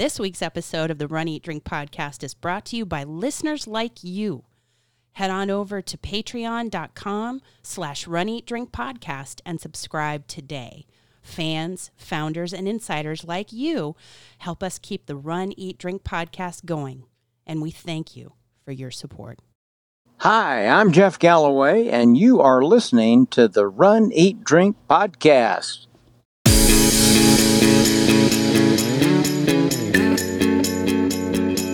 This week's episode of the Run Eat Drink podcast is brought to you by listeners like you. Head on over to patreon.com slash run eat drink podcast and subscribe today. Fans, founders, and insiders like you help us keep the Run Eat Drink podcast going. And we thank you for your support. Hi, I'm Jeff Galloway, and you are listening to the Run, Eat, Drink podcast.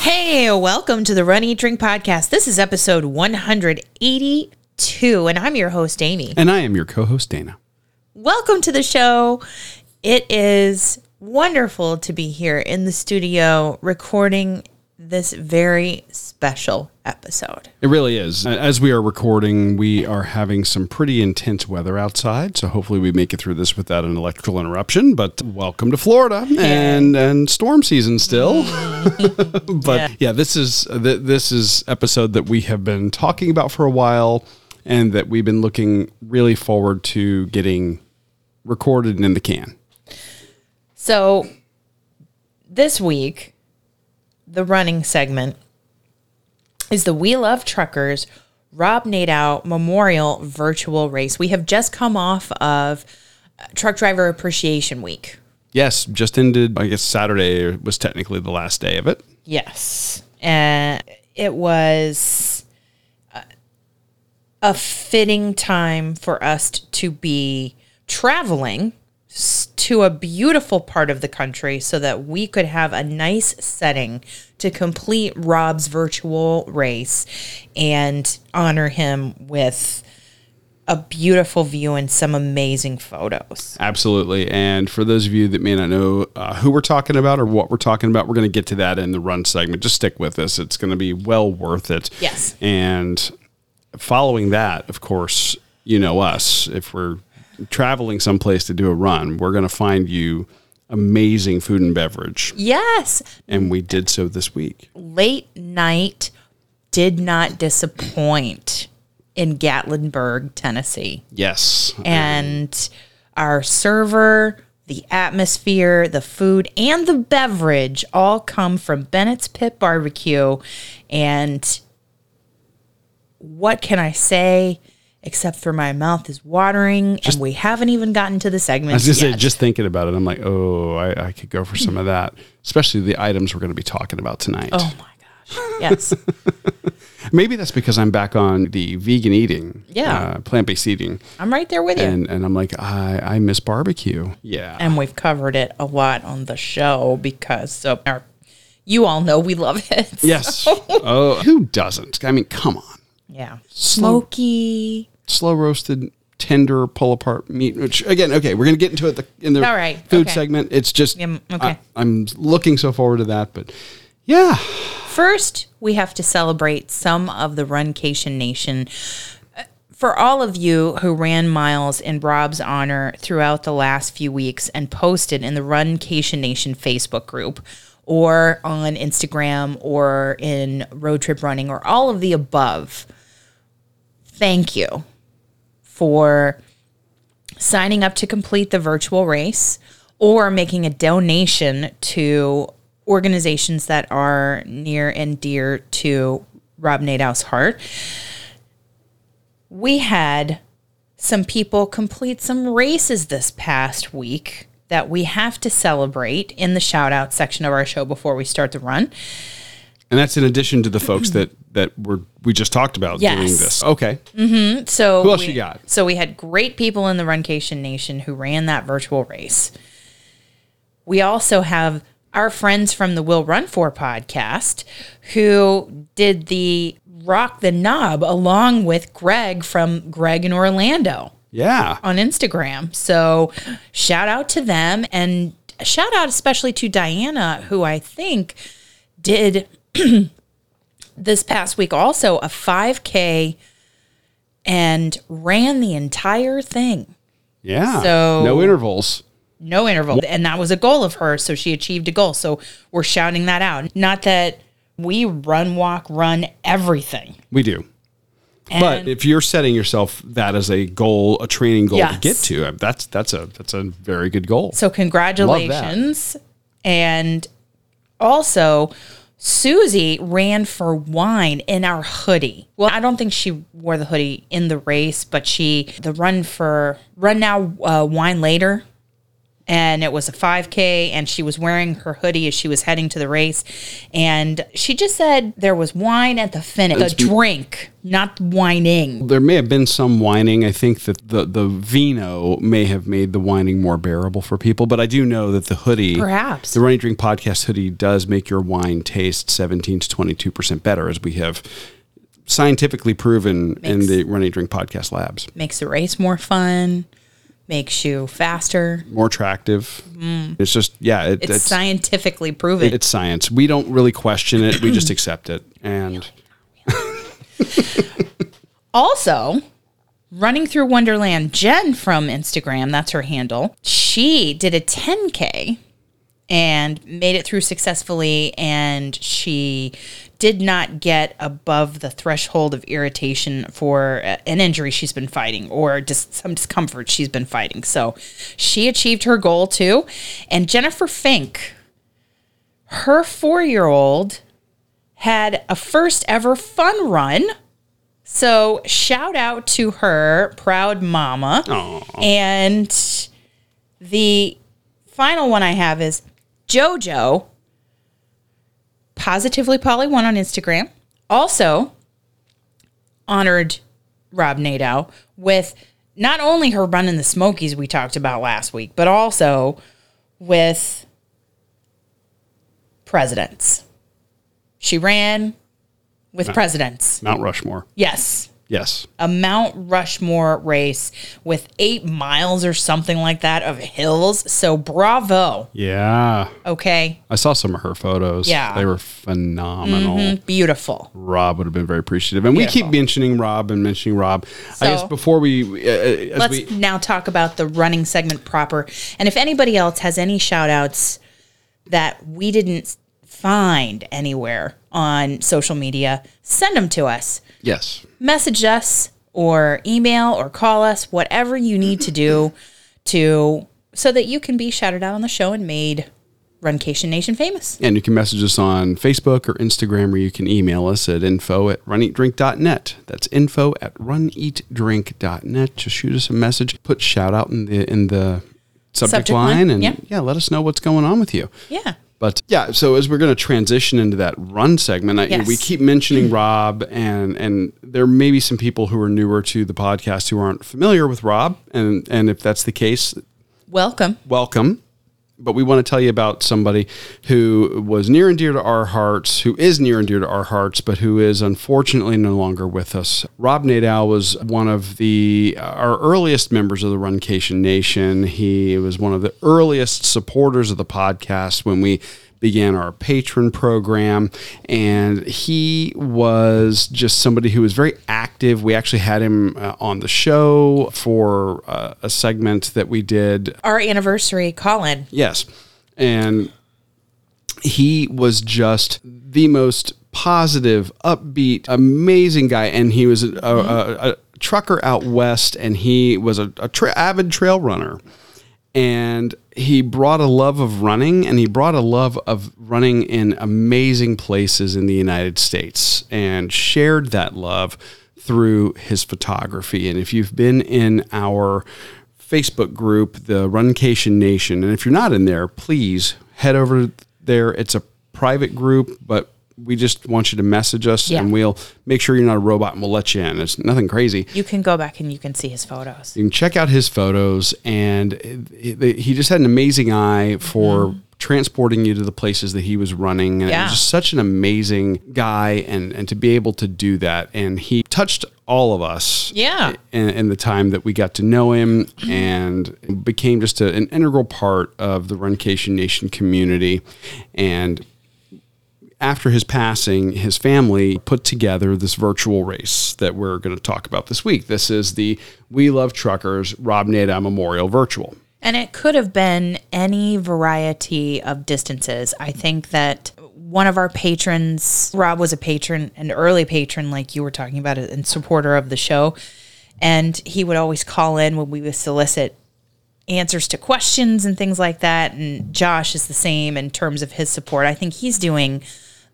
Hey, welcome to the Run Eat Drink podcast. This is episode 182, and I'm your host, Amy. And I am your co host, Dana. Welcome to the show. It is wonderful to be here in the studio recording this very special episode. It really is. As we are recording, we are having some pretty intense weather outside, so hopefully we make it through this without an electrical interruption. But welcome to Florida and and storm season still. Mm. but yeah. yeah, this is this is episode that we have been talking about for a while and that we've been looking really forward to getting recorded and in the can. So this week the running segment is the We Love Truckers Rob Nadeau Memorial Virtual Race. We have just come off of uh, Truck Driver Appreciation Week. Yes, just ended. I guess Saturday was technically the last day of it. Yes, and it was uh, a fitting time for us to be traveling to a beautiful part of the country so that we could have a nice setting to complete Rob's virtual race and honor him with a beautiful view and some amazing photos. Absolutely. And for those of you that may not know uh, who we're talking about or what we're talking about, we're going to get to that in the run segment. Just stick with us. It's going to be well worth it. Yes. And following that, of course, you know us. If we're traveling someplace to do a run, we're going to find you amazing food and beverage. Yes. And we did so this week. Late night did not disappoint in Gatlinburg, Tennessee. Yes. And our server, the atmosphere, the food, and the beverage all come from Bennett's Pit Barbecue. And what can I say? Except for my mouth is watering just, and we haven't even gotten to the segment. I was just, say, just thinking about it, I'm like, oh, I, I could go for some of that, especially the items we're going to be talking about tonight. Oh my gosh. Yes. Maybe that's because I'm back on the vegan eating, yeah, uh, plant based eating. I'm right there with you, and and I'm like, I I miss barbecue. Yeah, and we've covered it a lot on the show because so our, you all know we love it. So. Yes. Oh, who doesn't? I mean, come on. Yeah. Smoky. Slow roasted, tender, pull apart meat. Which again, okay, we're gonna get into it in the All right. food okay. segment. It's just yeah, okay. I, am looking so forward to that, but yeah. First, we have to celebrate some of the Runcation Nation. Uh, for all of you who ran miles in Rob's honor throughout the last few weeks and posted in the Runcation Nation Facebook group, or on Instagram, or in Road Trip Running, or all of the above thank you for signing up to complete the virtual race or making a donation to organizations that are near and dear to Rob Nadeau's heart. We had some people complete some races this past week that we have to celebrate in the shout out section of our show before we start the run. And that's in addition to the folks that that were we just talked about yes. doing this. Okay. Mm-hmm. So who else we, you got? So we had great people in the Runcation Nation who ran that virtual race. We also have our friends from the Will Run For podcast who did the Rock the Knob along with Greg from Greg in Orlando. Yeah. On Instagram. So shout out to them and shout out especially to Diana, who I think did this past week also a 5K and ran the entire thing. Yeah. So- no intervals. No interval. And that was a goal of hers. So she achieved a goal. So we're shouting that out. Not that we run, walk, run everything. We do. And But if you're setting yourself that as a goal, a training goal Yes. to get to, that's that's a that's a very good goal. So congratulations. And also Susie ran for wine in our hoodie. Well, I don't think she wore the hoodie in the race, but she the run for run now uh, wine later and it was a 5k and she was wearing her hoodie as she was heading to the race and she just said there was wine at the finish the drink not whining there may have been some whining. I think that the the vino may have made the whining more bearable for people, but I do know that the hoodie, Perhaps. the Run Eat Drink Podcast hoodie, does make your wine taste 17 to 22 percent better, as we have scientifically proven in the Run Eat Drink Podcast labs. makes the race more fun makes you faster More attractive. Mm-hmm. It's just yeah, it, it's, scientifically proven it's science. We don't really question it. We just accept it. And Also, running through Wonderland, Jen from Instagram, that's her handle, she did a 10K and made it through successfully. And she did not get above the threshold of irritation for uh, an injury she's been fighting or just some discomfort she's been fighting. So she achieved her goal too. And Jennifer Fink, her four year old, had a first ever fun run. So shout out to her, proud mama. And the final one I have is JoJo, positively Polly one on Instagram. Also honored Rob Nadeau with not only her run in the Smokies we talked about last week, but also with presidents. She ran with presidents. Mount Rushmore. Yes. Yes. A Mount Rushmore race with eight miles or something like that of hills. So bravo. Yeah. Okay. I saw some of her photos. Yeah. They were phenomenal. Beautiful. Rob would have been very appreciative. And we keep mentioning Rob and mentioning Rob. I guess before we, uh, as Let's we, now talk about the running segment proper. And if anybody else has any shout outs that we didn't find anywhere on social media, send them to us. yes. Message us or email or call us, whatever you need to do to so that you can be shouted out on the show and made Runcation Nation famous. And you can message us on Facebook or Instagram, or you can email us at info at runeatdrink.net. That's info at runeatdrink.net. Just shoot us a message, put shout out in the in the subject, Subject line, line, and yeah. yeah, let us know what's going on with you. Yeah. But yeah, so as we're going to transition into that run segment, I, Yes. we keep mentioning Rob, and and there may be some people who are newer to the podcast who aren't familiar with Rob, and and if that's the case, Welcome. welcome. But we want to tell you about somebody who was near and dear to our hearts, who is near and dear to our hearts, but who is unfortunately no longer with us. Rob Nadeau was one of the uh, our earliest members of the Runcation Nation. He was one of the earliest supporters of the podcast when we began our patron program and he was just somebody who was very active we actually had him uh, on the show for uh, a segment that we did Our anniversary call in. Yes. And he was just the most positive, upbeat, amazing guy. And he was a, a, a trucker out west and he was a, a tra- avid trail runner. And he brought a love of running and he brought a love of running in amazing places in the United States and shared that love through his photography. And if you've been in our Facebook group, the Runcation Nation. And if you're not in there, please head over there. It's a private group, but we just want you to message us Yeah. and we'll make sure you're not a robot and we'll let you in. It's nothing crazy. You can go back and you can see his photos. You can check out his photos, and it- it- he just had an amazing eye for mm-hmm. transporting you to the places that he was running. And it Yeah. was just such an amazing guy, and, and to be able to do that. And he touched all of us Yeah. in, in the time that we got to know him and became just a, an integral part of the Runcation Nation community. And after his passing, his family put together this virtual race that we're going to talk about this week. This is the We Love Truckers Rob Nadeau Memorial Virtual. And it could have been any variety of distances. I think that one of our patrons, Rob was a patron, an early patron, like you were talking about, and supporter of the show. And he would always call in when we would solicit answers to questions and things like that. And Josh is the same in terms of his support. I think he's doing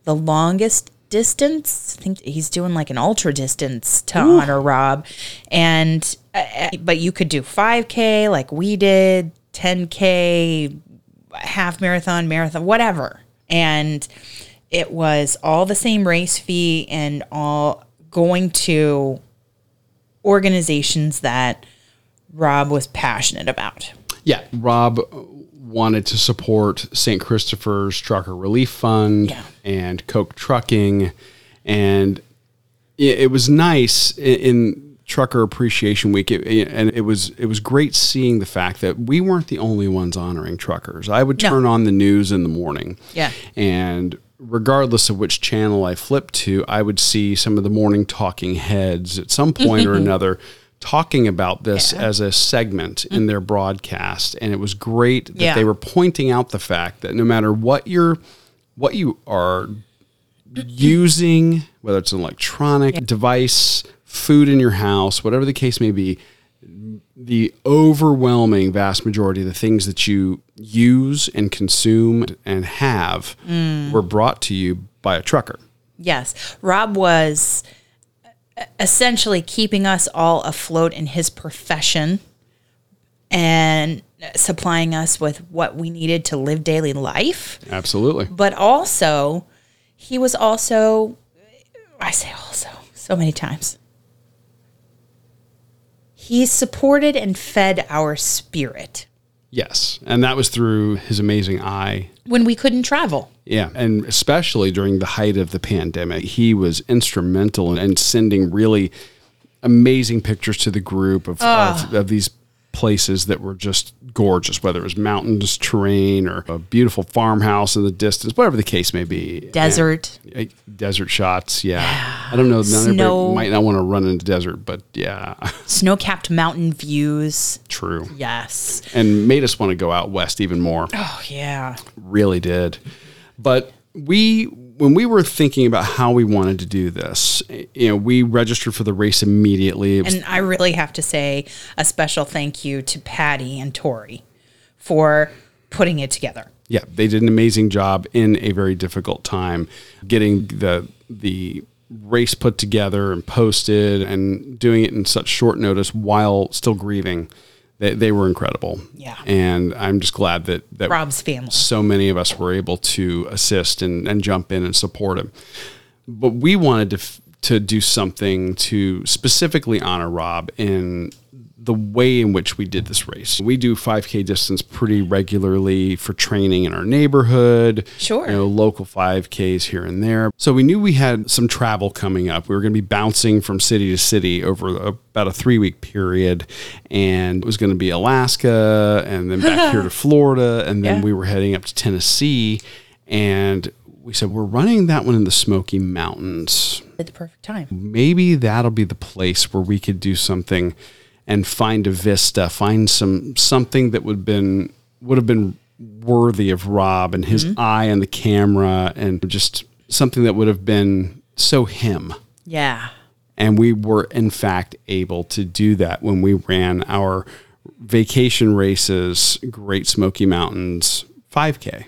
the longest distance. I think he's doing like an ultra distance to Ooh. honor Rob. And, uh, but you could do 5K like we did, 10K, half marathon, marathon, whatever and it was all the same race fee and all going to organizations that Rob was passionate about. Yeah, Rob wanted to support St. Christopher's Trucker Relief Fund yeah. and Coke Trucking, and it, was nice in Trucker Appreciation Week, it, and it was it was great seeing the fact that we weren't the only ones honoring truckers. I would turn no. on the news in the morning, yeah, and regardless of which channel I flipped to, I would see some of the morning talking heads at some point or another talking about this yeah. as a segment mm-hmm. in their broadcast, and it was great that yeah. they were pointing out the fact that no matter what you're what you are using, whether it's an electronic yeah. device food in your house, whatever the case may be, the overwhelming vast majority of the things that you use and consume and have mm. were brought to you by a trucker. Yes. Rob was essentially keeping us all afloat in his profession and supplying us with what we needed to live daily life. Absolutely. But also, he was also, I say also so many times, he supported and fed our spirit. Yes. And that was through his amazing eye. When we couldn't travel. Yeah. And especially during the height of the pandemic, he was instrumental in, in sending really amazing pictures to the group of, of, ah. of these places that were just gorgeous, whether it was mountainous terrain or a beautiful farmhouse in the distance, whatever the case may be. Desert. And, uh, desert shots, yeah. yeah. I don't know. Snow. might not want to run into desert, but yeah. Snow capped mountain views. True. Yes. And made us want to go out west even more. Oh, yeah. Really did. But we when we were thinking about how we wanted to do this, you know, we registered for the race immediately. And I really have to say a special thank you to Patty and Tori for putting it together. Yeah, they did an amazing job in a very difficult time getting the the race put together and posted and doing it in such short notice while still grieving they, they were incredible. Yeah. And I'm just glad that, that Rob's family. So many of us were able to assist and, and jump in and support him. But we wanted to, to do something to specifically honor Rob in the way in which we did this race. We do 5K distance pretty regularly for training in our neighborhood. Sure. You know, local 5Ks here and there. So we knew we had some travel coming up. We were going to be bouncing from city to city over about a three week period. And it was going to be Alaska and then back here to Florida. And then yeah. we were heading up to Tennessee. And we said, we're running that one in the Smoky Mountains. At the perfect time. Maybe that'll be the place where we could do something and find a vista, find some something that would been would have been worthy of Rob and his mm-hmm. eye on the camera and just something that would have been so him. Yeah. And we were in fact able to do that when we ran our vacation races, Great Smoky Mountains 5K.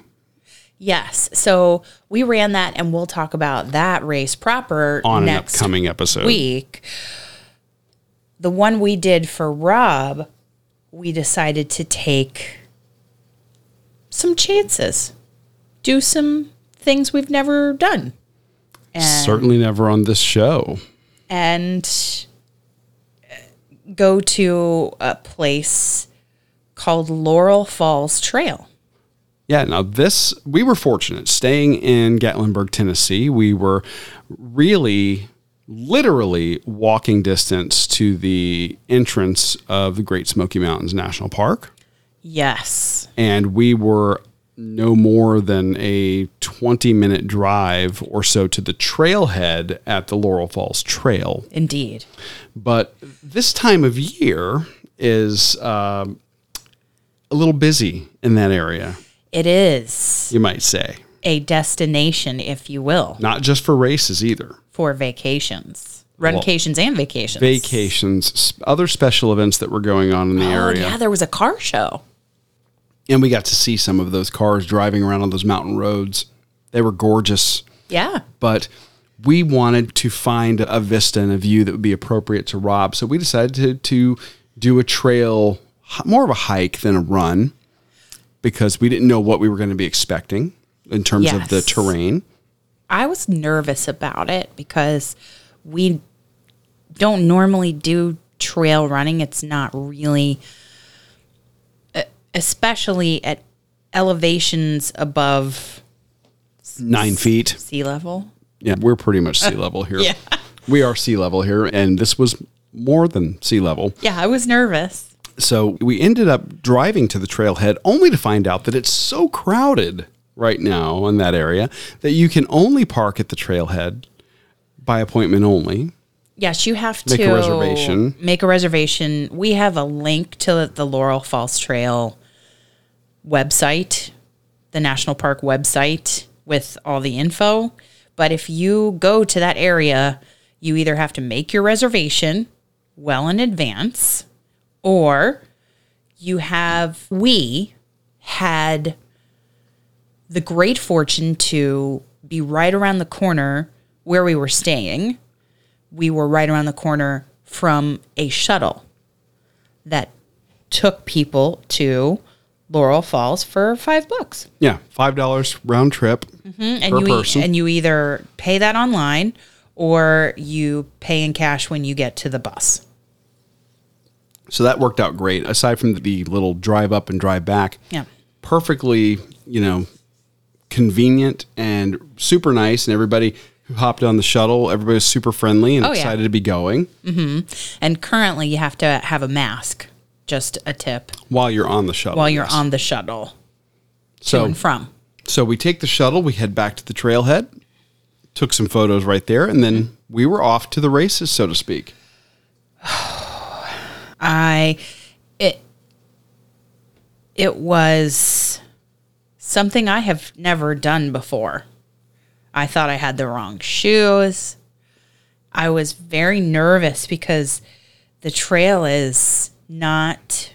Yes. So we ran that and we'll talk about that race proper on next an upcoming episode. Week the one we did for Rob, we decided to take some chances, do some things we've never done. And, Certainly never on this show. And uh, go to a place called Laurel Falls Trail. Yeah, now this, we were fortunate staying in Gatlinburg, Tennessee. We were really literally walking distance to the entrance of the Great Smoky Mountains National Park. Yes. And we were no more than a 20 minute drive or so to the trailhead at the Laurel Falls Trail. Indeed. But this time of year is um, a little busy in that area, It is you might say. A destination, if you will, Not just for races either. for vacations, runcations and vacations. Vacations, other special events that were going on in the Oh, area. yeah, there was a car show. And we got to see some of those cars driving around on those mountain roads. They were gorgeous. Yeah. but we wanted to find a vista and a view that would be appropriate to Rob. So we decided to, to do a trail, more of a hike than a run, because we didn't know what we were going to be expecting in terms of the terrain. I was nervous about it because we don't normally do trail running. It's not really, especially at elevations above Nine feet. sea level. Yeah, we're pretty much sea level here. Yeah. We are sea level here, and this was more than sea level. Yeah, I was nervous. So we ended up driving to the trailhead only to find out that it's so crowded right now in that area that you can only park at the trailhead by appointment only. Yes, you have Make to a reservation. Make a reservation. We have a link to the Laurel Falls Trail website, the national park website with all the info. But if you go to that area, you either have to make your reservation well in advance or you have we had the great fortune to be right around the corner where we were staying we were right around the corner from a shuttle that took people to Laurel Falls for five bucks. Yeah, five dollars round trip mm-hmm. And per you e- person. and you either pay that online or you pay in cash when you get to the bus. so that worked out great. Aside from the little drive up and drive back, Yeah. perfectly, you know, convenient and super nice. And everybody who hopped on the shuttle, everybody was super friendly and Oh, yeah. excited to be going mm-hmm. And currently you have to have a mask, just a tip, while you're on the shuttle. while you're yes. on the shuttle so and from. So we take the shuttle, we head back to the trailhead, took some photos right there, and then we were off to the races, so to speak. I it it was something I have never done before. I thought I had the wrong shoes. I was very nervous because the trail is not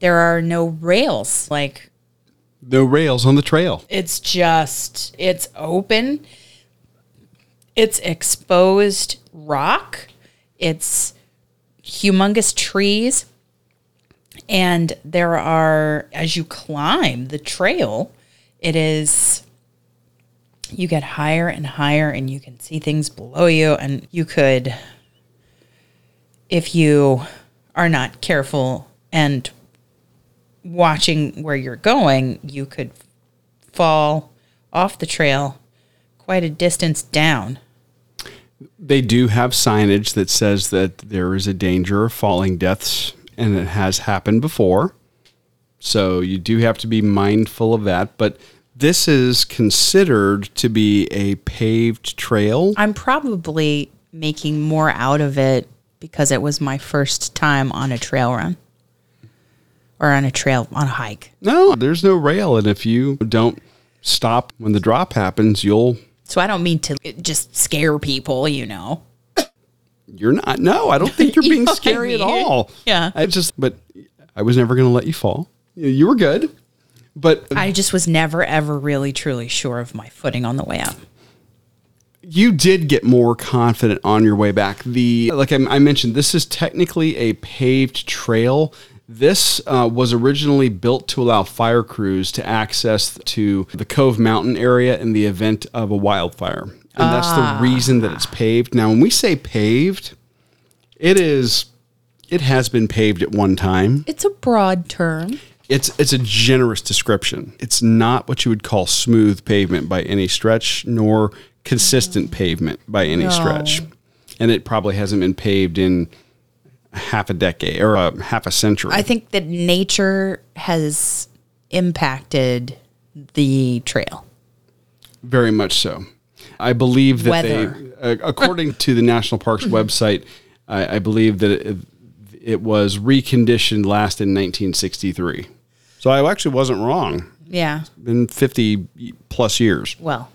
there are no rails like No rails on the trail. it's just it's open it's exposed rock it's humongous trees and there are as you climb the trail it is you get higher and higher and you can see things below you. And you could if you are not careful and watching where you're going you could fall off the trail quite a distance down. They do have signage that says that there is a danger of falling deaths, and it has happened before. So you do have to be mindful of that. But this is considered to be a paved trail. i'm probably making more out of it because it was my first time on a trail run or on a trail on a hike No, there's no rail. And if you don't stop when the drop happens, you'll so i don't mean to just scare people you know You're not. No, I don't think you're You being know what I scary at all. Yeah. I just, but I was never going to let you fall. You you were good, but i just was never ever really truly sure of my footing on the way up you did get more confident on your way back. The like I, I mentioned, this is technically a paved trail. This uh, was originally built to allow fire crews to access to the Cove Mountain area in the event of a wildfire, and that's the reason that it's paved. Now, when we say paved, it is. It has been paved at one time. it's a broad term It's it's a generous description. It's not what you would call smooth pavement by any stretch, nor consistent pavement by any stretch. And it probably hasn't been paved in half a decade or uh, half a century. I think that nature has impacted the trail. Very much so. I believe that Weather. they, uh, according to the National Parks website, I, I believe that it, it was reconditioned last in 1963. So I actually wasn't wrong. Yeah. Been 50 plus years. Well,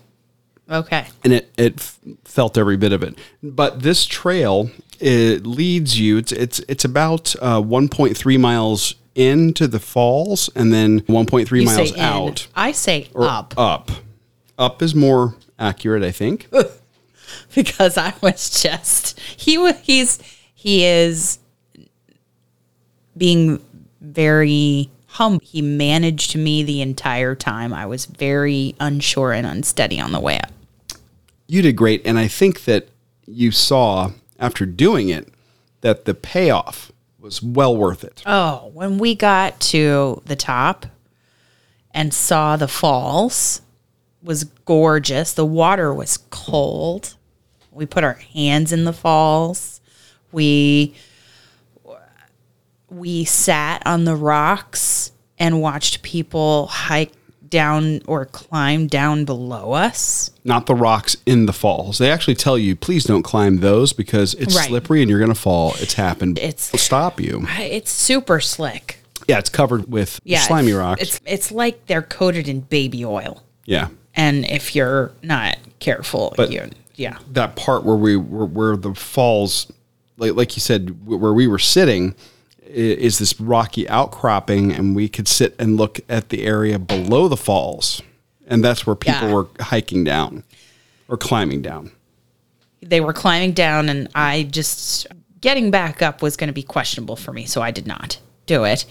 okay. and it it f- felt every bit of it. But this trail it leads you. It's it's it's about uh, 1.3 miles into the falls, and then 1.3 You miles out. I say or up Up. Up is more accurate, I think. because I was just he wa- he's he is being very humble. He managed me the entire time. I was very unsure and unsteady on the way up. you did great, and I think that you saw after doing it that the payoff was well worth it. Oh, when we got to the top and saw the falls was gorgeous. The water was cold. We put our hands in the falls. We we sat on the rocks and watched people hike down or climb down below us. Not the rocks in the falls. They actually tell you, please don't climb those because it's Right. slippery and you're going to fall. It's happened. It's- It'll stop you. It's super slick. Yeah, it's covered with Yeah, slimy rocks. It's it's like they're coated in baby oil. yeah, and if you're not careful, But- you yeah. that part where we where, where the falls, like like you said, where we were sitting, is this rocky outcropping, and we could sit and look at the area below the falls, and that's where people Yeah. were hiking down or climbing down. They were climbing down, and I just getting back up was going to be questionable for me, so I did not do it.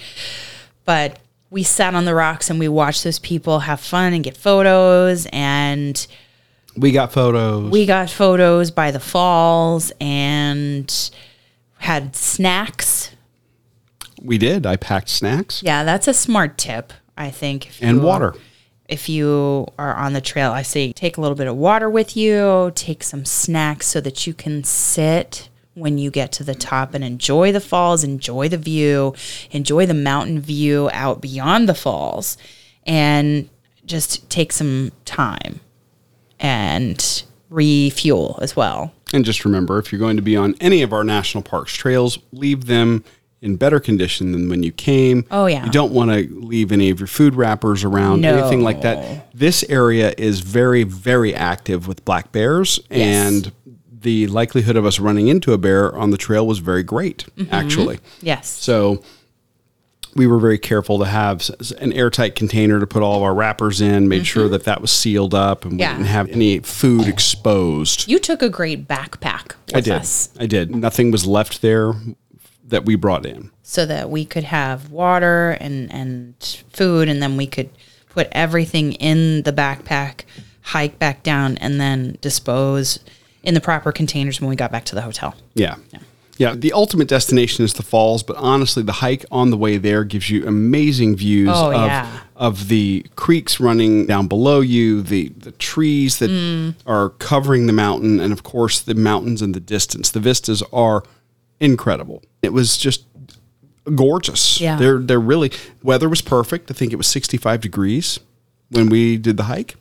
But we sat on the rocks and we watched those people have fun and get photos, and We got photos. we got photos by the falls and had snacks. we did. I packed snacks Yeah, that's a smart tip, I think. if and water. if you are on the trail, I say take a little bit of water with you, take some snacks so that you can sit when you get to the top and enjoy the falls, enjoy the view, enjoy the mountain view out beyond the falls, and just take some time and refuel as well. And just remember, if you're going to be on any of our national parks trails, leave them in better condition than when you came. Oh, yeah. You don't want to leave any of your food wrappers around, anything like that. This area is very, very active with black bears, Yes. and the likelihood of us running into a bear on the trail was very great, Mm-hmm. actually. Yes. So we were very careful to have an airtight container to put all of our wrappers in, made sure that that was sealed up, and we Mm-hmm. Didn't have any food exposed. You took a great backpack with I did. us I did. Nothing was left there that we brought in. so that we could have water and, and food, and then we could put everything in the backpack, hike back down, and then dispose in the proper containers when we got back to the hotel. Yeah. yeah. the ultimate destination is the falls, but honestly, the hike on the way there gives you amazing views Oh, of, yeah. of the creeks running down below you, the, the trees that Mm. are covering the mountain, and of course, the mountains in the distance. The vistas are incredible. It was just gorgeous. Yeah. They're, they're really, weather was perfect. I think it was 65 degrees when we did the hike.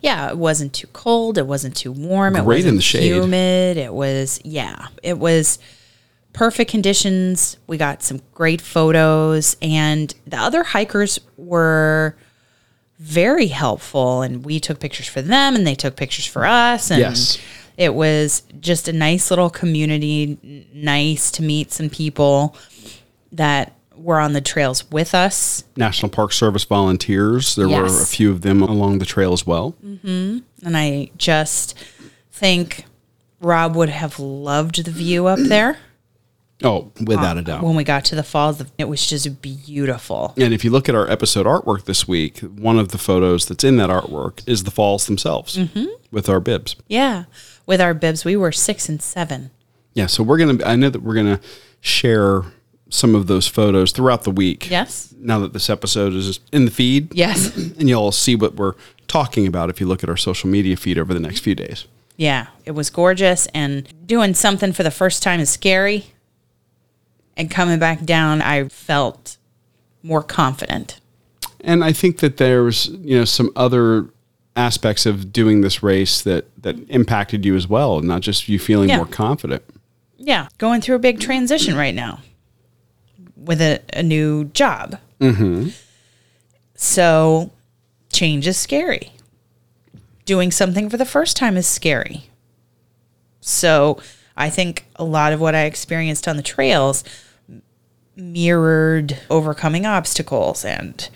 Yeah, it wasn't too cold. It wasn't too warm. it Great wasn't in the shade. humid. It was yeah. It was perfect conditions. We got some great photos, and the other hikers were very helpful. And we took pictures for them, and they took pictures for us. And Yes. it was just a nice little community. Nice to meet some people that were on the trails with us. National Park Service volunteers. There were a few of them along the trail as well. And I just think Rob would have loved the view up there Oh, without a doubt. when we got to the falls. It was just beautiful. And if you look at our episode artwork this week, one of the photos that's in that artwork is the falls themselves Mm-hmm. with our bibs. Yeah. With our bibs, we were six and seven. Yeah, so we're gonna. I know that we're gonna share some of those photos throughout the week. Yes. Now that this episode is in the feed, Yes. and you'll see what we're talking about if you look at our social media feed over the next few days. yeah. It was gorgeous. And doing something for the first time is scary. And coming back down, I felt more confident. And I think that there's, you know, some other aspects of doing this race that that impacted you as well, not just you feeling Yeah. more confident. Yeah, going through a big transition right now with a, a new job. Mm-hmm. So, change is scary. Doing something for the first time is scary. So, I think a lot of what I experienced on the trails mirrored overcoming obstacles and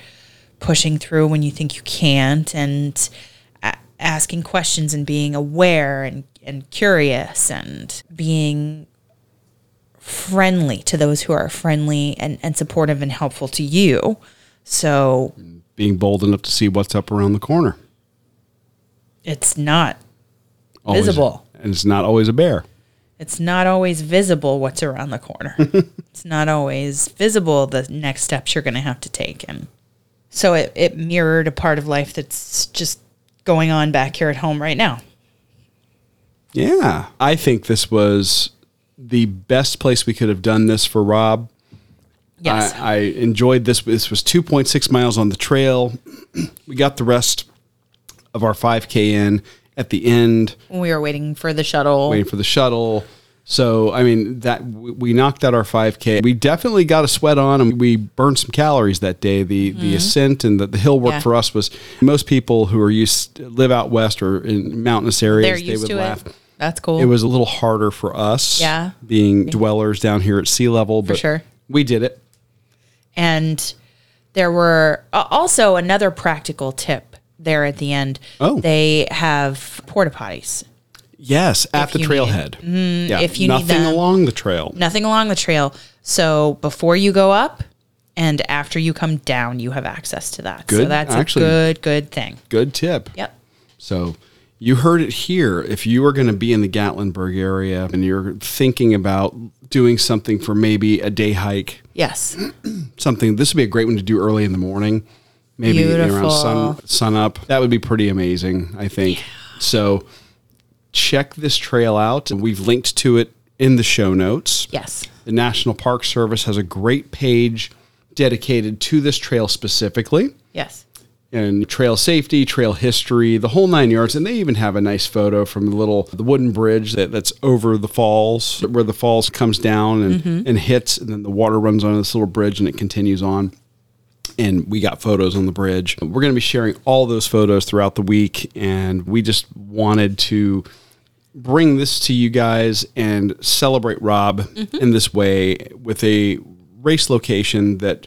pushing through when you think you can't and a- asking questions and being aware and, and curious and being friendly to those who are friendly and, and supportive and helpful to you. So Being bold enough to see what's up around the corner. it's not Always- Visible. And it's not always a bear. it's not always visible what's around the corner. it's not always visible the next steps you're going to have to take and so it, it mirrored a part of life that's just going on back here at home right now. Yeah. I think this was the best place we could have done this for Rob. Yes. I, I enjoyed this. This was 2.6 miles on the trail. we got the rest of our 5K in at the end, we were waiting for the shuttle. waiting for the shuttle. So, I mean, that we knocked out our 5K. We definitely got a sweat on and we burned some calories that day. The the ascent and the, the hill work Mm-hmm. Yeah. for us was most people who are used live out west or in mountainous areas, They're they would laugh. it. That's cool. It was a little harder for us, Yeah. being dwellers down here at sea level. but sure. we did it. And there were also another practical tip there at the end. Oh. They have porta potties. Yes, at the need- trailhead. Mm-hmm. yeah, if you need nothing them. along the trail. Nothing along the trail. So before you go up and after you come down, you have access to that. so that's actually. a good, good thing. Good tip. Yep. So you heard it here. If you are going to be in the Gatlinburg area and you're thinking about doing something for maybe a day hike, Yes. something this would be a great one to do early in the morning, maybe Beautiful. around sun sun up. That would be pretty amazing, I think. So check this trail out. We've linked to it in the show notes. Yes. The National Park Service has a great page dedicated to this trail specifically Yes. And trail safety, trail history, the whole nine yards. And they even have a nice photo from the little the wooden bridge that, that's over the falls, where the falls comes down and, mm-hmm. and hits, and then the water runs on this little bridge and it continues on. And we got photos on the bridge. We're going to be sharing all those photos throughout the week, and we just wanted to bring this to you guys and celebrate Rob mm-hmm. in this way with a race location that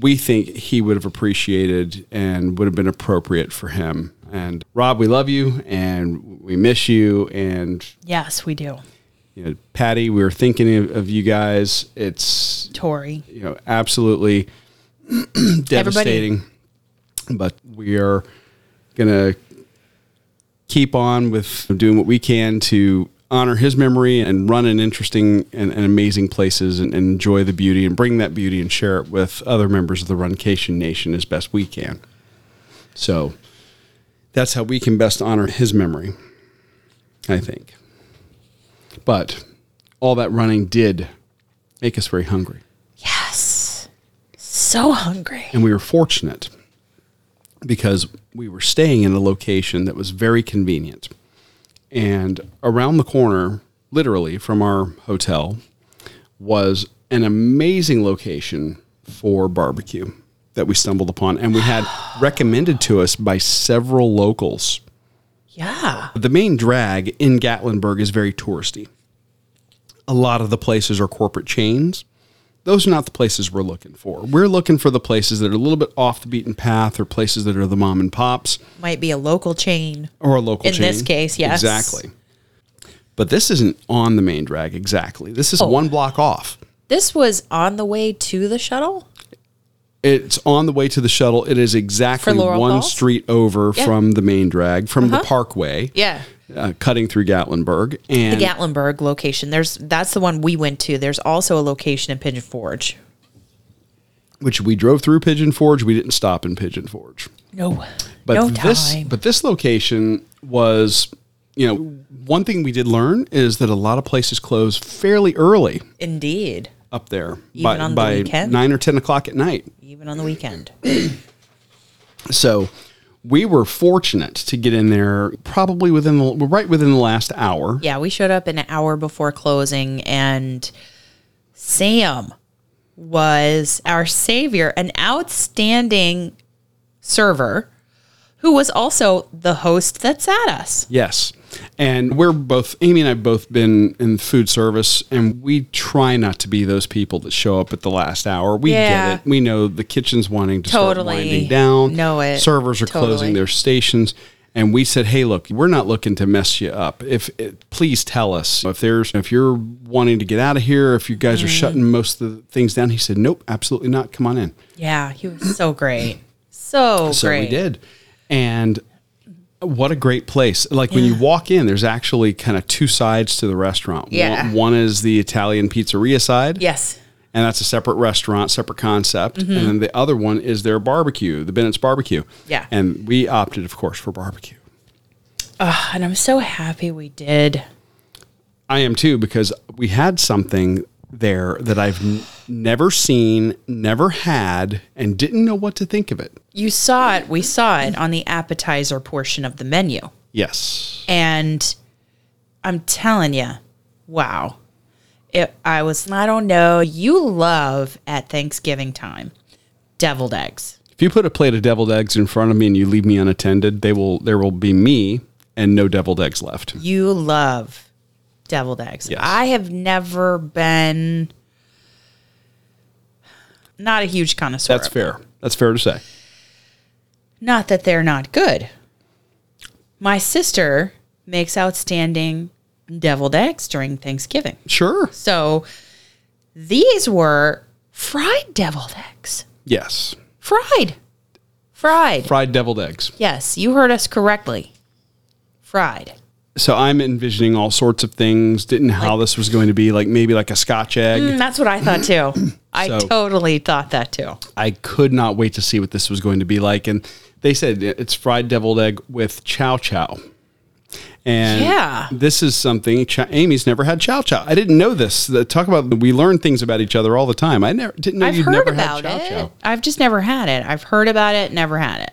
we think he would have appreciated and would have been appropriate for him. And Rob, we love you and we miss you. And Yes, we do. you know, Patty, we were thinking of, of you guys. It's Tori. you know absolutely devastating, but we are gonna keep on with doing what we can to honor his memory and run in interesting and, and amazing places and, and enjoy the beauty and bring that beauty and share it with other members of the Runcation Nation as best we can. So that's how we can best honor his memory, I think. But all that running did make us very hungry. Yes. So hungry. And we were fortunate because we were staying in a location that was very convenient. And around the corner, literally from our hotel, was an amazing location for barbecue that we stumbled upon. And we had recommended to us by several locals. Yeah. The main drag in Gatlinburg is very touristy. A lot of the places are corporate chains. Those are not the places we're looking for. We're looking for the places that are a little bit off the beaten path or places that are the mom and pops Might be a local chain. or a local In chain. this case, yes. Exactly. But this isn't on the main drag exactly. This is Oh. one block off. This was on the way to the shuttle. It's on the way to the shuttle. It is exactly one Falls? street over Yeah. from the main drag, from the Uh-huh. parkway, Yeah. Uh, cutting through Gatlinburg. And The Gatlinburg location. There's that's the one we went to. There's also a location in Pigeon Forge. which we drove through Pigeon Forge. We didn't stop in Pigeon Forge. No. But no this time. but this location was you know one thing we did learn is that a lot of places close fairly early Indeed. up there Even on the by weekend? nine or ten o'clock at night. Even on the weekend. So we were fortunate to get in there probably within the right within the last hour. Yeah, we showed up an hour before closing, and Sam was our savior, an outstanding server who was also the host that sat us. Yes. And we're both, Amy and I have both been in food service, and we try not to be those people that show up at the last hour. We Yeah. get it. We know the kitchen's wanting to start Totally. winding down. Know it. Servers are Totally. closing their stations. And we said, "Hey, look, we're not looking to mess you up. If it, please tell us if there's if you're wanting to get out of here, if you guys are Mm. shutting most of the things down." He said, "Nope, absolutely not. Come on in." Yeah, he was so great. So, So great. we did. And what a great place. Like when you walk in, there's actually kind of two sides to the restaurant. Yeah. One, one is the Italian pizzeria side. Yes. And that's a separate restaurant, separate concept. And then the other one is their barbecue, the Bennett's barbecue. Mm-hmm. Yeah. And we opted, of course, for barbecue. Ah, and I'm so happy we did. I am too, because we had something there that I've n- never seen, never had, and didn't know what to think of it. You saw it. We saw it on the appetizer portion of the menu. Yes. And I'm telling you, wow. It, I was, I don't know, you love at Thanksgiving time deviled eggs. If you put a plate of deviled eggs in front of me and you leave me unattended, they will there will be me and no deviled eggs left. You love deviled eggs. Yes. I have never been not a huge connoisseur. That's fair. That's fair to say. Not that they're not good. My sister makes outstanding deviled eggs during Thanksgiving. Sure. So these were fried deviled eggs. Yes. Fried. Fried. Fried deviled eggs. Yes, you heard us correctly. Fried. So I'm envisioning all sorts of things. Didn't know how this was going to be like maybe like a Scotch egg. Mm, that's what I thought too. I So- totally thought that too. I could not wait to see what this was going to be like. And they said it's fried deviled egg with chow chow. And Yeah. this is something Ch- Amy's never had chow chow. I didn't know this. The- Talk about we learn things about each other all the time. I never didn't know I've you'd heard never about had chow it. chow. I've just never had it. I've heard about it, never had it.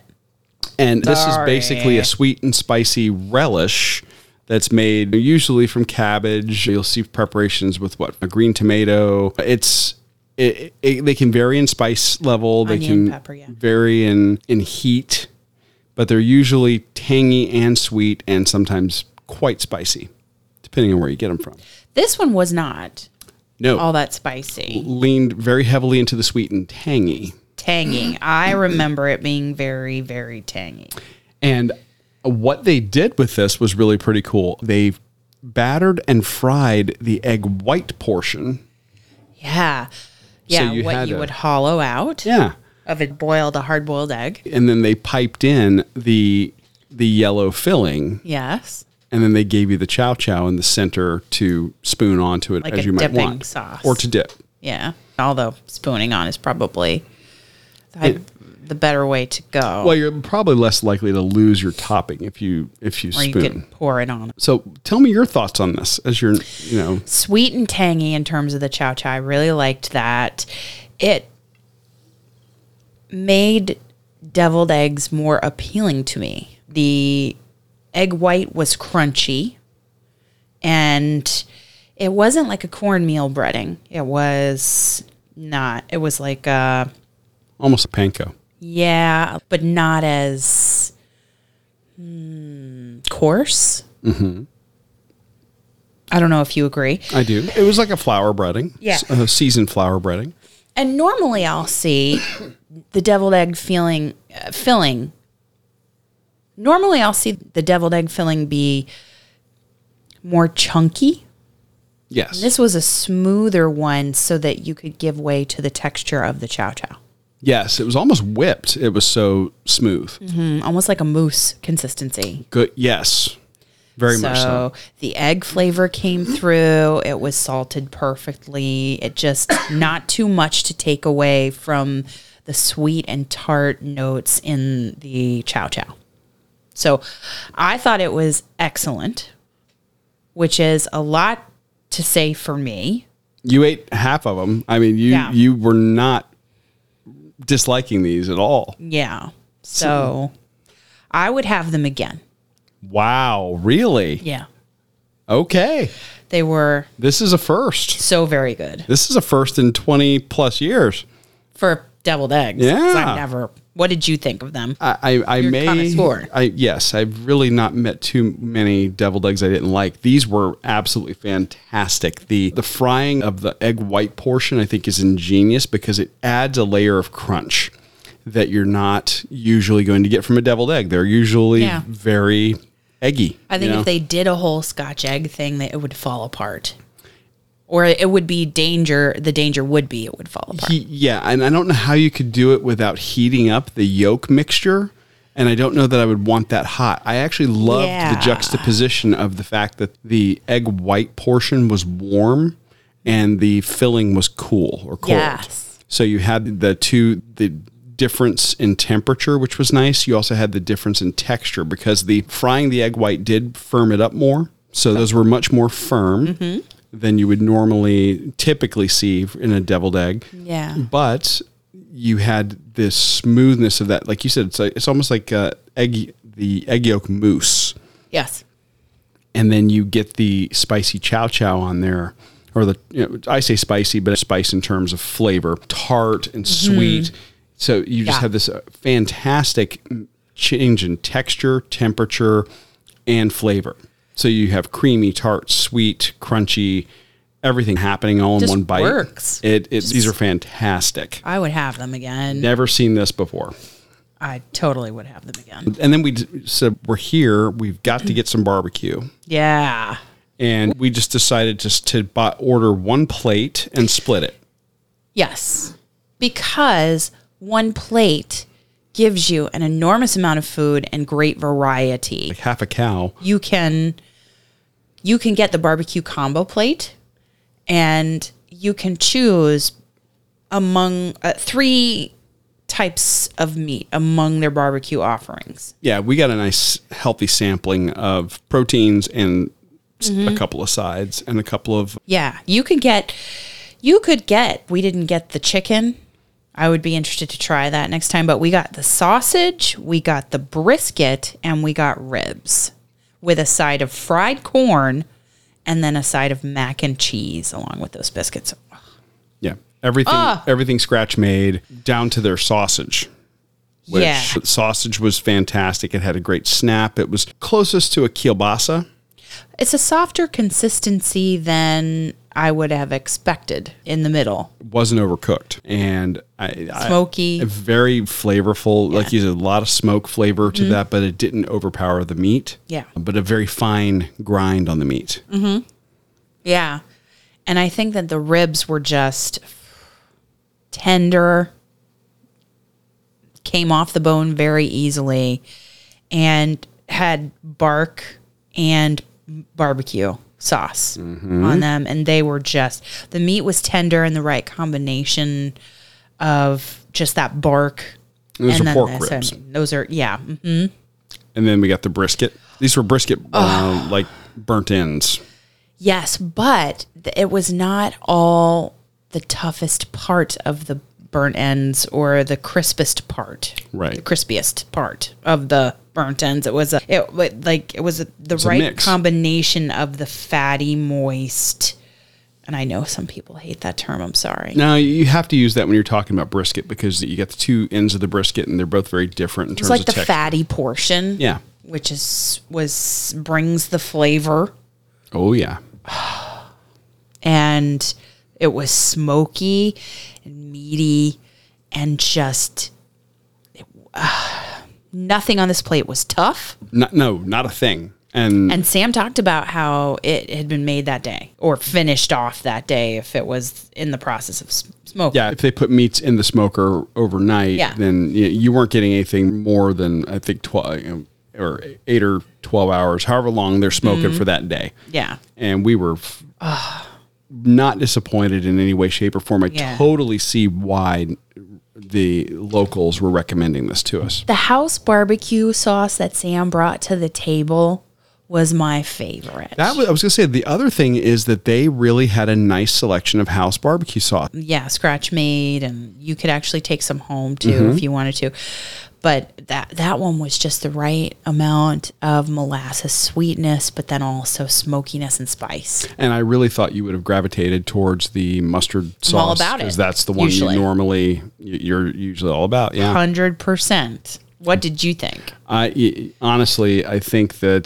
And this is basically a sweet and spicy relish that's made usually from cabbage. You'll see preparations with what a green tomato. It's it, it, they can vary in spice level. They Onion, can pepper, yeah. vary in in heat, but they're usually tangy and sweet, and sometimes quite spicy, depending on where you get them from. This one was not No, all that spicy. leaned very heavily into the sweet and tangy. Tangy. I remember it being very, very tangy. And what they did with this was really pretty cool. They battered and fried the egg white portion. Yeah. Yeah. you what you a- would hollow out Yeah. of a boiled, a hard boiled egg. And then they piped in the the yellow filling Yes. and then they gave you the chow chow in the center to spoon onto it Like as you might want sauce. or to dip. Yeah. Although spooning on is probably the, the better way to go. Well, you're probably less likely to lose your topping if you if you or you spoon. could pour it on. so tell me your thoughts on this as you're, you know, Sweet and tangy in terms of the chow chow. I really liked that. It made deviled eggs more appealing to me. The egg white was crunchy and it wasn't like a cornmeal breading. It was not. It was like a almost a panko. Yeah, but not as hmm, coarse. Mm-hmm. I don't know if you agree. I do. It was like a flour breading. Yeah. A seasoned flour breading. And normally I'll see the deviled egg feeling uh, filling. Normally I'll see the deviled egg filling be more chunky. Yes. This was a smoother one so that you could give way to the texture of the chow chow. Yes, it was almost whipped. It was so smooth. Mm, Almost like a mousse consistency. Good. Yes, very much so. the egg flavor came through. It was salted perfectly. It just not too much to take away from the sweet and tart notes in the chow chow. So I thought it was excellent, which is a lot to say for me. You ate half of them. I mean, you Yeah. you were not disliking these at all. Yeah. So I would have them again. Wow, really? Yeah. Okay. They were This is a first. so very good This is a first in 20 plus years. for deviled eggs. Yeah. I've never. What did you think of them? I, I, I You're may. I yes, I've really not met too many deviled eggs I didn't like. These were absolutely fantastic. The the frying of the egg white portion I think is ingenious because it adds a layer of crunch that you're not usually going to get from a deviled egg. They're usually Yeah. very eggy. I think you know? if they did a whole Scotch egg thing, that it would fall apart, or it would be danger. The danger would be it would fall apart. He- yeah, and I don't know how you could do it without heating up the yolk mixture. And I don't know that I would want that hot. I actually loved the juxtaposition of the fact that the egg white portion was warm and the filling was cool or cold. Yes. So you had the two the difference in temperature, which was nice. You also had the difference in texture because the frying the egg white did firm it up more. So those were much more firm Mm-hmm. Than you would normally typically see in a deviled egg. Yeah. But you had this smoothness of that, like you said, it's like, it's almost like uh, egg the egg yolk mousse Yes. and then you get the spicy chow chow on there or the you know, I say spicy but spice in terms of flavor tart and sweet so you just Yeah. have this uh, fantastic change in texture temperature and flavor so you have creamy tart sweet crunchy everything happening all in Just one bite works. it, it these are fantastic I would have them again. never seen this before I totally would have them again. and then we d- said we're here we've got to get some barbecue Yeah. and we just decided just to buy, order one plate and split it. Yes. Because one plate gives you an enormous amount of food and great variety. Like half a cow. You can you can get the barbecue combo plate and you can choose among uh, three types of meat among their barbecue offerings. Yeah, we got a nice healthy sampling of proteins and a couple of sides and a couple of Yeah, you could get you could get we didn't get the chicken. I would be interested to try that next time, but we got the sausage, we got the brisket, and we got ribs with a side of fried corn and then a side of mac and cheese along with those biscuits. yeah, everything ah. everything scratch made down to their sausage. Which yeah. sausage was fantastic. It had a great snap. It was closest to a kielbasa. It's a softer consistency than I would have expected in the middle. wasn't overcooked and I, I- Smoky. very flavorful. Like you said, a lot of smoke flavor to that, but it didn't overpower the meat. Yeah. but a very fine grind on the meat. Mm-hmm. Yeah. And I think that the ribs were just tender, came off the bone very easily, and had bark and barbecue sauce on them. And they were just, the meat was tender and the right combination of just that bark. Those and are pork this, ribs. and those are, yeah. mhm. And then we got the brisket. These were brisket, uh, like burnt ends. Yes, but it was not all the toughest part of the burnt ends or the crispest part. Right. The crispiest part of the burnt ends. It was a it like it was a, the a right combination of the fatty, moist. And I know some people hate that term. I'm sorry. Now you have to use that when you're talking about brisket because you get the two ends of the brisket and they're both very different in It's terms like of the texture. fatty portion. Yeah. Which is was brings the flavor. Oh yeah. and it was smoky and meaty and just uh, nothing on this plate was tough No, no, not a thing. And, and sam talked about how it had been made that day or finished off that day if it was in the process of s- smoke yeah, if they put meats in the smoker overnight, Yeah. then you, you weren't getting anything more than I think twelve or eight or twelve hours, however long they're smoking Mm-hmm. for that day. yeah and we were not disappointed in any way, shape, or form. I Yeah. totally see why the locals were recommending this to us. the house barbecue sauce that sam brought to the table was my favorite That was, I was going to say the other thing is that they really had a nice selection of house barbecue sauce. yeah, scratch made, and you could actually take some home too if mm-hmm. you wanted to. But that that one was just the right amount of molasses sweetness, but then also smokiness and spice. And I really thought you would have gravitated towards the mustard sauce. all about it, Because that's the one usually. you normally, you're usually all about. Yeah. Hundred percent. What did you think? I honestly, I think that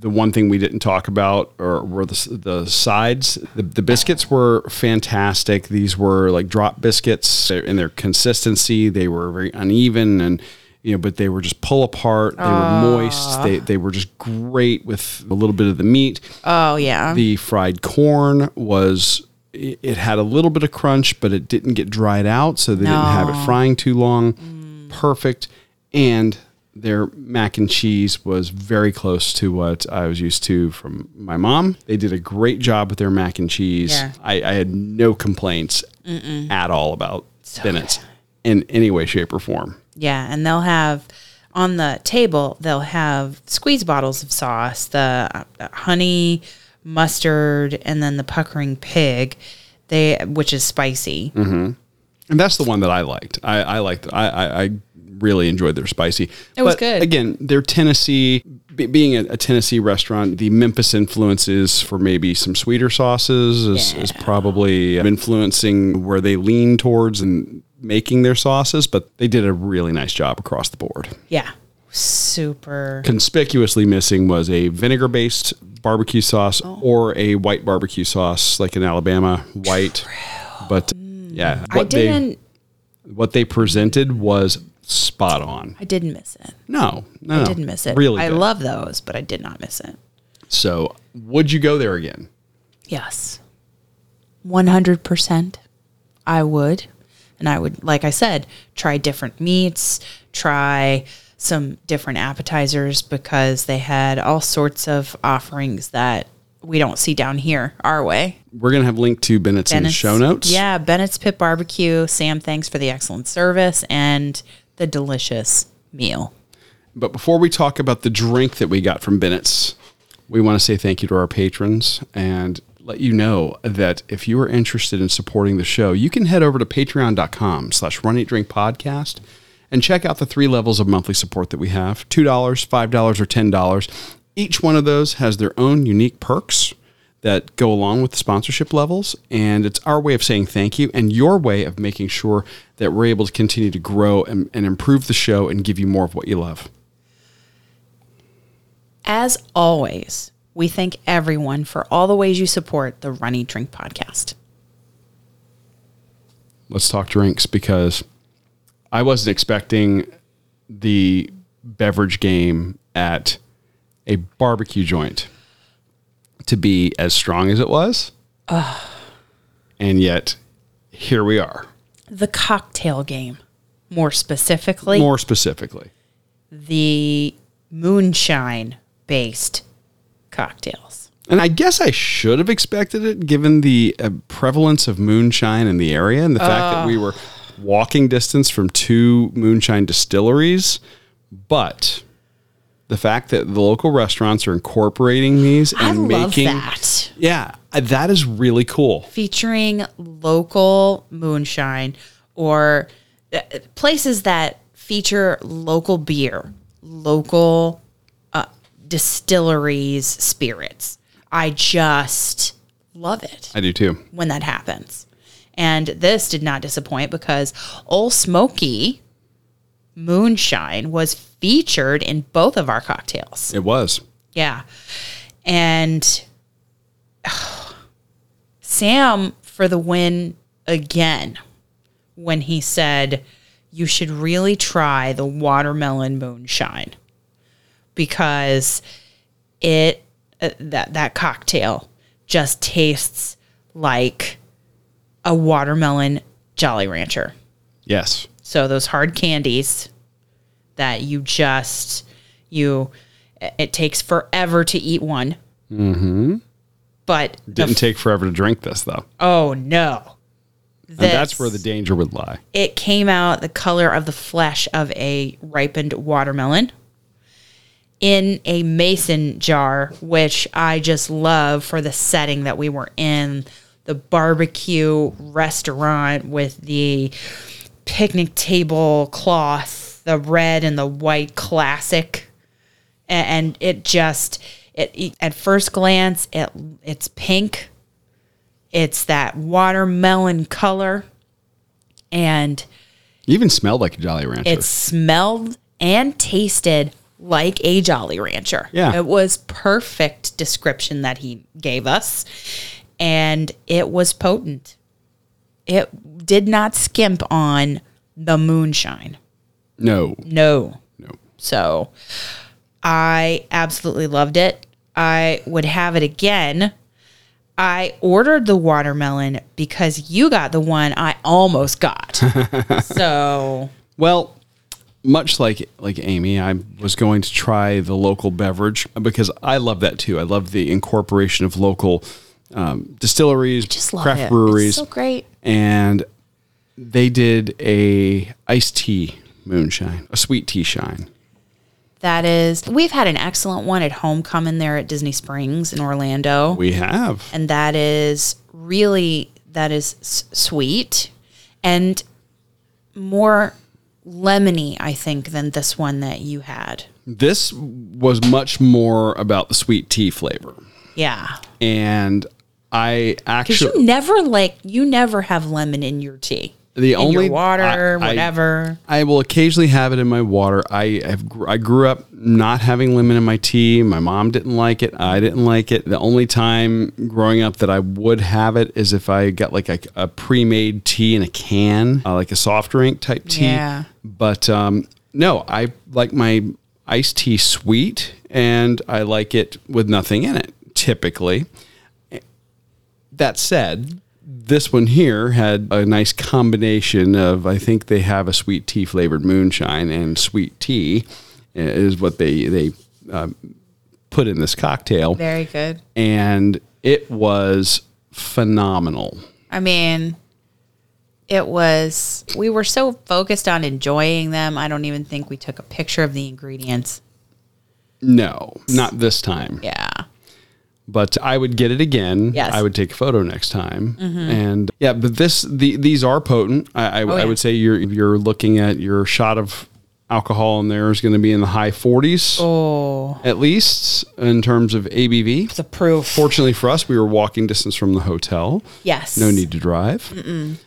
the one thing we didn't talk about or were the, the sides. The, the biscuits were fantastic. These were like drop biscuits in their consistency. They were very uneven and you know, but they were just pull apart. They were ah. moist. They they were just great with a little bit of the meat. Oh yeah. The fried corn was it it had a little bit of crunch, but it didn't get dried out, so they didn't have it frying too long. Mm. Perfect. And their mac and cheese was very close to what I was used to from my mom. They did a great job with their mac and cheese. Yeah. I, I had no complaints at all about Bennett's in any way, shape, or form. Yeah, and they'll have on the table they'll have squeeze bottles of sauce, the uh, honey mustard, and then the puckering pig, they which is spicy. And that's the one that I liked. I, I liked. I, I, I really enjoyed their spicy. It was good. Again, they're Tennessee. be- Being a, a Tennessee restaurant, the Memphis influences for maybe some sweeter sauces is, is probably influencing where they lean towards and making their sauces. But they did a really nice job across the board. Yeah, super. Conspicuously missing was a vinegar-based barbecue sauce Oh. or a white barbecue sauce, like in Alabama white. But yeah, I what they didn't. what they presented was spot on. I didn't miss it. No, no, I didn't miss it. Really, I good. love those, but I did not miss it. So, would you go there again? Yes. 100%. I would. And I would, like I said, try different meats, try some different appetizers because they had all sorts of offerings that we don't see down here our way. We're gonna have link to Bennett's, in the show notes. Yeah, Bennett's Pit Barbecue. Sam, thanks for the excellent service and the delicious meal. But before we talk about the drink that we got from Bennett's, we want to say thank you to our patrons and let you know that if you are interested in supporting the show, you can head over to patreon.com slash run eat drink podcast and check out the three levels of monthly support that we have $2, $5, or $10. Each one of those has their own unique perks that go along with the sponsorship levels. And it's our way of saying thank you and your way of making sure that we're able to continue to grow and, and improve the show and give you more of what you love. As always, we thank everyone for all the ways you support the Run Eat Drink podcast. let's talk drinks because I wasn't expecting the beverage game at a barbecue joint to be as strong as it was. And yet, here we are. The cocktail game, more specifically, More specifically, the moonshine based cocktails. and I guess I should have expected it given the uh, prevalence of moonshine in the area and the fact that we were walking distance from two moonshine distilleries. But the fact that the local restaurants are incorporating these and I love making that. yeah, that is really cool. Featuring local moonshine or uh, places that feature local beer, local uh, distilleries, spirits. I just love it. I do too. when that happens. And this did not disappoint because Ole Smoky Moonshine was featured in both of our cocktails. It was. Yeah. And Sam for the win again when he said, You should really try the watermelon moonshine because it uh, that that cocktail just tastes like a watermelon Jolly Rancher. Yes. So those hard candies that you just you it takes forever to eat one. Mm-hmm. But Didn't take forever to drink this though. oh no. And that's where the danger would lie. it came out the color of the flesh of a ripened watermelon in a mason jar, which I just love for the setting that we were in the barbecue restaurant with the picnic table cloth the red and the white classic, and it just it at first glance it it's pink. It's that watermelon color, and You even smelled like a Jolly Rancher. it smelled and tasted like a Jolly Rancher. Yeah. It was perfect description that he gave us. And it was potent. It did not skimp on the moonshine. no, No. no. So I absolutely loved it. I would have it again. I ordered the watermelon because you got the one I almost got. so Well, much like like Amy, I was going to try the local beverage because I love that too. I love the incorporation of local um, distilleries, craft it. breweries, It's so great. and they did a iced tea moonshine, a sweet tea shine. That is, we've had an excellent one at Homecoming there at Disney Springs in Orlando. We have. and that is really, that is s- sweet and more lemony, I think, than this one that you had. This was much more about the sweet tea flavor. Yeah. And I Because actually you never like, you never have lemon in your tea. the In only your water, I- I- whatever. I will occasionally have it in my water. I have I grew up not having lemon in my tea. My mom didn't like it. I didn't like it. The only time growing up that I would have it is if I got like a, a pre-made tea in a can, uh, like a soft drink type tea. Yeah. But um, no, I like my iced tea sweet, and I like it with nothing in it. Typically, that said, this one here had a nice combination of I think they have a sweet tea flavored moonshine and sweet tea is what they they um, put in this cocktail, Very good. and it was phenomenal. I mean, it was, we were so focused on enjoying them. I don't even think we took a picture of the ingredients. No, not this time. Yeah. But I would get it again. Yes. Mm-hmm. I would take a photo next time. And yeah, but this the these are potent. I, I, I Oh, yeah. would say you're you're looking at your shot of alcohol in there is going to be in the high 40s Oh, at least in terms of ABV. the proof. Fortunately for us, we were walking distance from the hotel. Yes. No need to drive.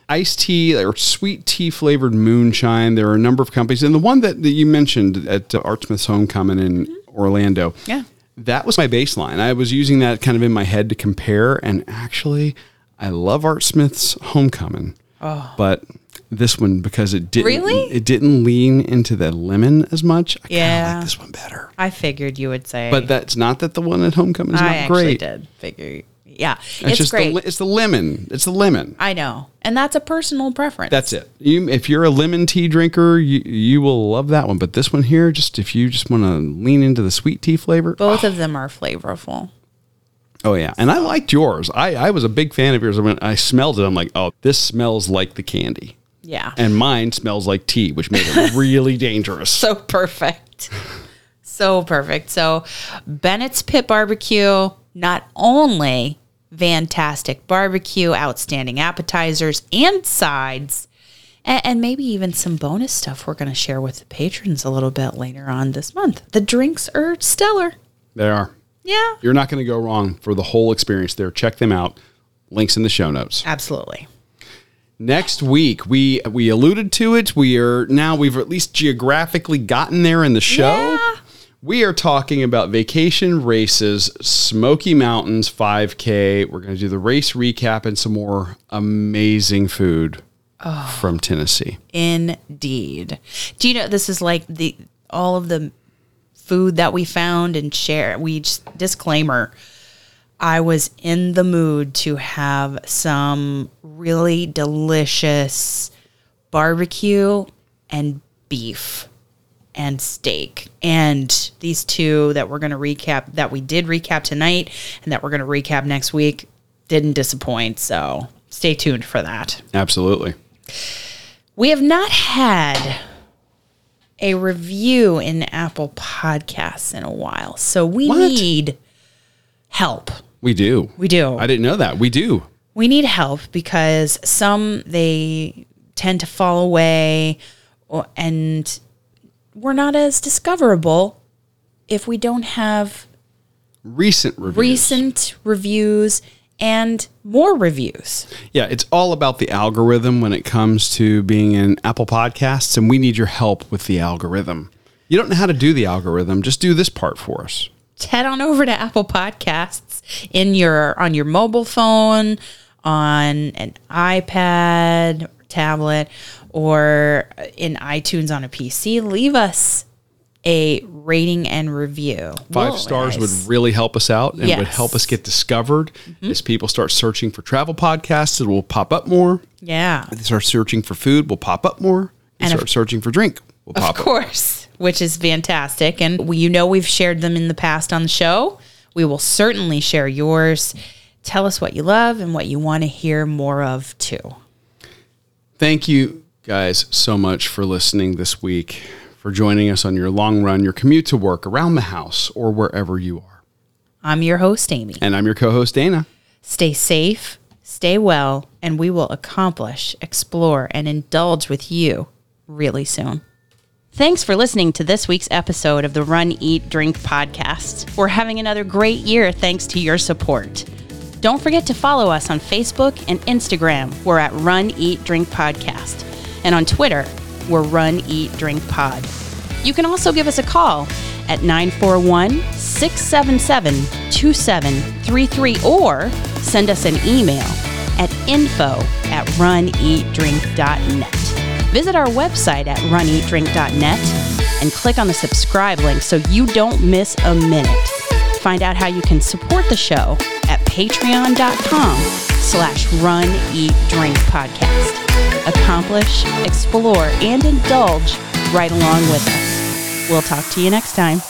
Iced tea or sweet tea flavored moonshine. There are a number of companies, and the one that, that you mentioned at uh, Art Smith's Homecoming in Orlando. Yeah. That was my baseline. I was using that kind of in my head to compare, and actually, I love Art Smith's Homecoming. Oh. But this one because it didn't Really? it didn't lean into the lemon as much. I Yeah. like this one better. I figured you would say. But that's not that the one at Homecoming is I not actually great. did figure. Yeah, It's, it's, great. The, it's the lemon. It's the lemon. I know, and that's a personal preference. That's it. You, if you're a lemon tea drinker, you you will love that one. But this one here, just if you just want to lean into the sweet tea flavor, both oh. of them are flavorful. oh yeah. And I liked yours. I I was a big fan of yours. When I smelled it, I'm like, oh, this smells like the candy. Yeah, And mine smells like tea, which made it really dangerous. so perfect, so perfect. So Bennett's Pit Barbecue, not only fantastic barbecue, outstanding appetizers and sides. And, and maybe even some bonus stuff we're going to share with the patrons a little bit later on this month. The drinks are stellar. They are. Yeah, You're not going to go wrong for the whole experience there. Check them out. Links in the show notes. absolutely. Next week, we we alluded to it. We are now we've at least geographically gotten there in the show. Yeah. We are talking about vacation races, Smoky Mountains 5K. We're going to do the race recap and some more amazing food oh. from Tennessee. Indeed. Do you know this is like the all of the food that we found and share? We just disclaimer. I was in the mood to have some really delicious barbecue and beef and steak. And these two that we're going to recap, that we did recap tonight and that we're going to recap next week, didn't disappoint. So stay tuned for that. Absolutely. We have not had a review in Apple Podcasts in a while. So we What? need help. We do. We do. I didn't know that. We do. we need help because some they tend to fall away or, and we're not as discoverable if we don't have Recent reviews. recent reviews and more reviews. Yeah, it's all about the algorithm when it comes to being in Apple Podcasts, and we need your help with the algorithm. You don't know how to do the algorithm, just do this part for us. head on over to Apple Podcasts in your on your mobile phone, on an iPad, tablet, or in iTunes on a PC. Leave us a rating and review. 5 We'll- stars would really help us out and would Yes. Mm-hmm. help us get discovered. As people start searching for travel podcasts, it will pop up more. yeah, If they start searching for food, we'll pop up more. They And start of- searching for drink, will pop up. Of course, which is fantastic. And we, you know we've shared them in the past on the show. We will certainly share yours. Tell us what you love and what you want to hear more of too. Thank you guys so much for listening this week, for joining us on your long run, your commute to work, around the house, or wherever you are. I'm your host, Amy. And I'm your co host, Dana. Stay safe, stay well, and we will accomplish, explore, and indulge with you really soon. Thanks for listening to this week's episode of the Run, Eat, Drink podcast. We're having another great year thanks to your support. Don't forget to follow us on Facebook and Instagram. We're at Run, Eat, Drink Podcast. And on Twitter, we're Run, Eat, Drink Pod. You can also give us a call at 941 677 2733 or send us an email at info at runeatdrink.net. Visit our website at runeatdrink.net and click on the subscribe link so you don't miss a minute. Find out how you can support the show at patreon.com slash run eat drink podcast. Accomplish, explore, and indulge right along with us. We'll talk to you next time.